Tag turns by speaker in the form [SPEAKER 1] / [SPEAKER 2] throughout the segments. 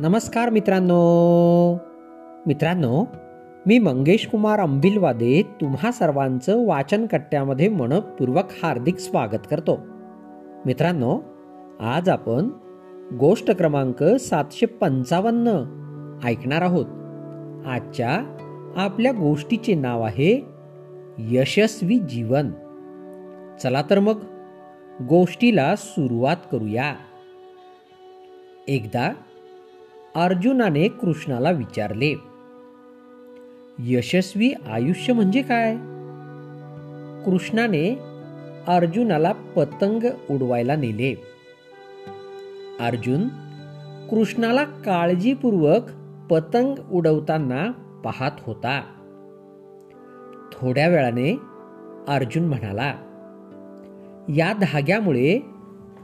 [SPEAKER 1] नमस्कार मित्रांनो. मित्रांनो मी मंगेश कुमार अंबिलवादे तुम्हा सर्वांचं वाचनकट्ट्यामध्ये मनपूर्वक हार्दिक स्वागत करतो. मित्रांनो आज आपण गोष्ट क्रमांक सातशे पंचावन्न ऐकणार आहोत. आजच्या आपल्या गोष्टीचे नाव आहे यशस्वी जीवन. चला तर मग गोष्टीला सुरुवात करूया. एकदा अर्जुनाने कृष्णाला विचारले यशस्वी आयुष्य म्हणजे काय? कृष्णाने अर्जुनाला पतंग उडवायला नेले. अर्जुन कृष्णाला काळजीपूर्वक पतंग उडवताना पाहत होता. थोड्या वेळाने अर्जुन म्हणाला या धाग्यामुळे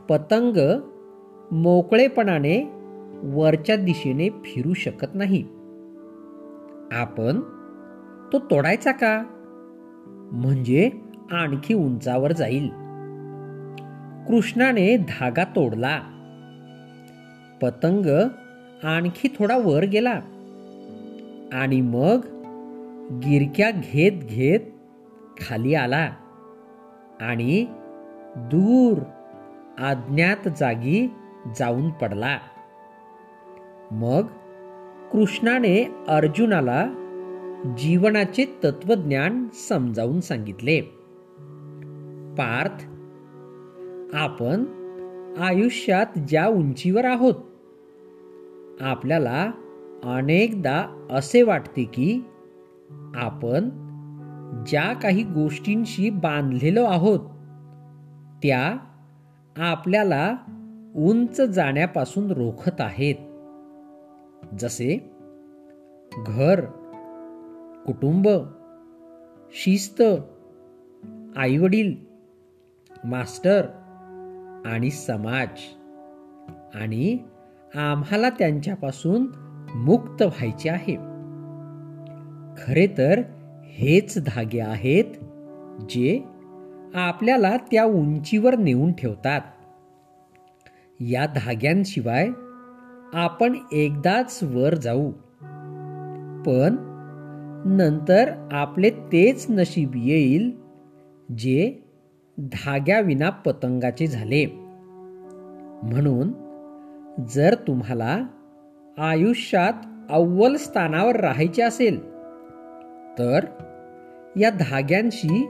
[SPEAKER 1] पतंग मोकळेपणाने वरच्या दिशेने फिरू शकत नाही. आपण तो तोडायचा का? म्हणजे आणखी उंचावर जाईल. कृष्णाने धागा तोडला. पतंग आणखी थोडा वर गेला. आणि मग गिरक्या घेत घेत खाली आला. आणि दूर अज्ञात जागी जाऊन पडला. मग कृष्णाने अर्जुनाला जीवनाचे तत्वज्ञान समजावून सांगितले. पार्थ आपण आयुष्यात ज्या उंचीवर आहोत आपल्याला अनेकदा असे वाटते की आपण ज्या काही गोष्टींशी बांधलेलो आहोत त्या आपल्याला उंच जाण्यापासून रोखत आहेत. जसे घर कुटुंब शिस्त आईवडील मास्टर आणि समाज. आणि आम्हाला त्यांच्यापासून मुक्त व्हायचे आहे. खरे तर हेच धागे आहेत जे आपल्याला त्या उंचीवर नेऊन ठेवतात. या धाग्यांशिवाय आपण एकदाच वर जाऊ. पण नंतर आपले तेच नशीब येईल जे धाग्याविना पतंगाचे झाले. म्हणून जर तुम्हाला आयुष्यात अव्वल स्थानावर राहायचे असेल तर या धाग्यांशी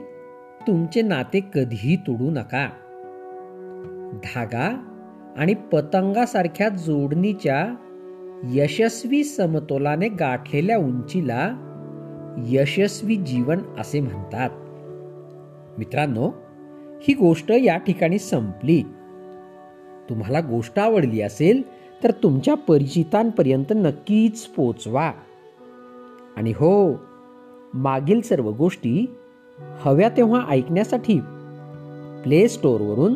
[SPEAKER 1] तुमचे नाते कधीही तोडू नका. धागा आणि पतंगासारख्या जोडणीच्या यशस्वी समतोलाने गाठलेल्या उंचीला यशस्वी जीवन असे म्हणतात. मित्रांनो ही गोष्ट या ठिकाणी संपली. तुम्हाला गोष्ट आवडली असेल तर तुमच्या परिचितांपर्यंत नक्कीच पोचवा. आणि हो मागील सर्व गोष्टी हव्या तेव्हा ऐकण्यासाठी प्ले स्टोअरवरून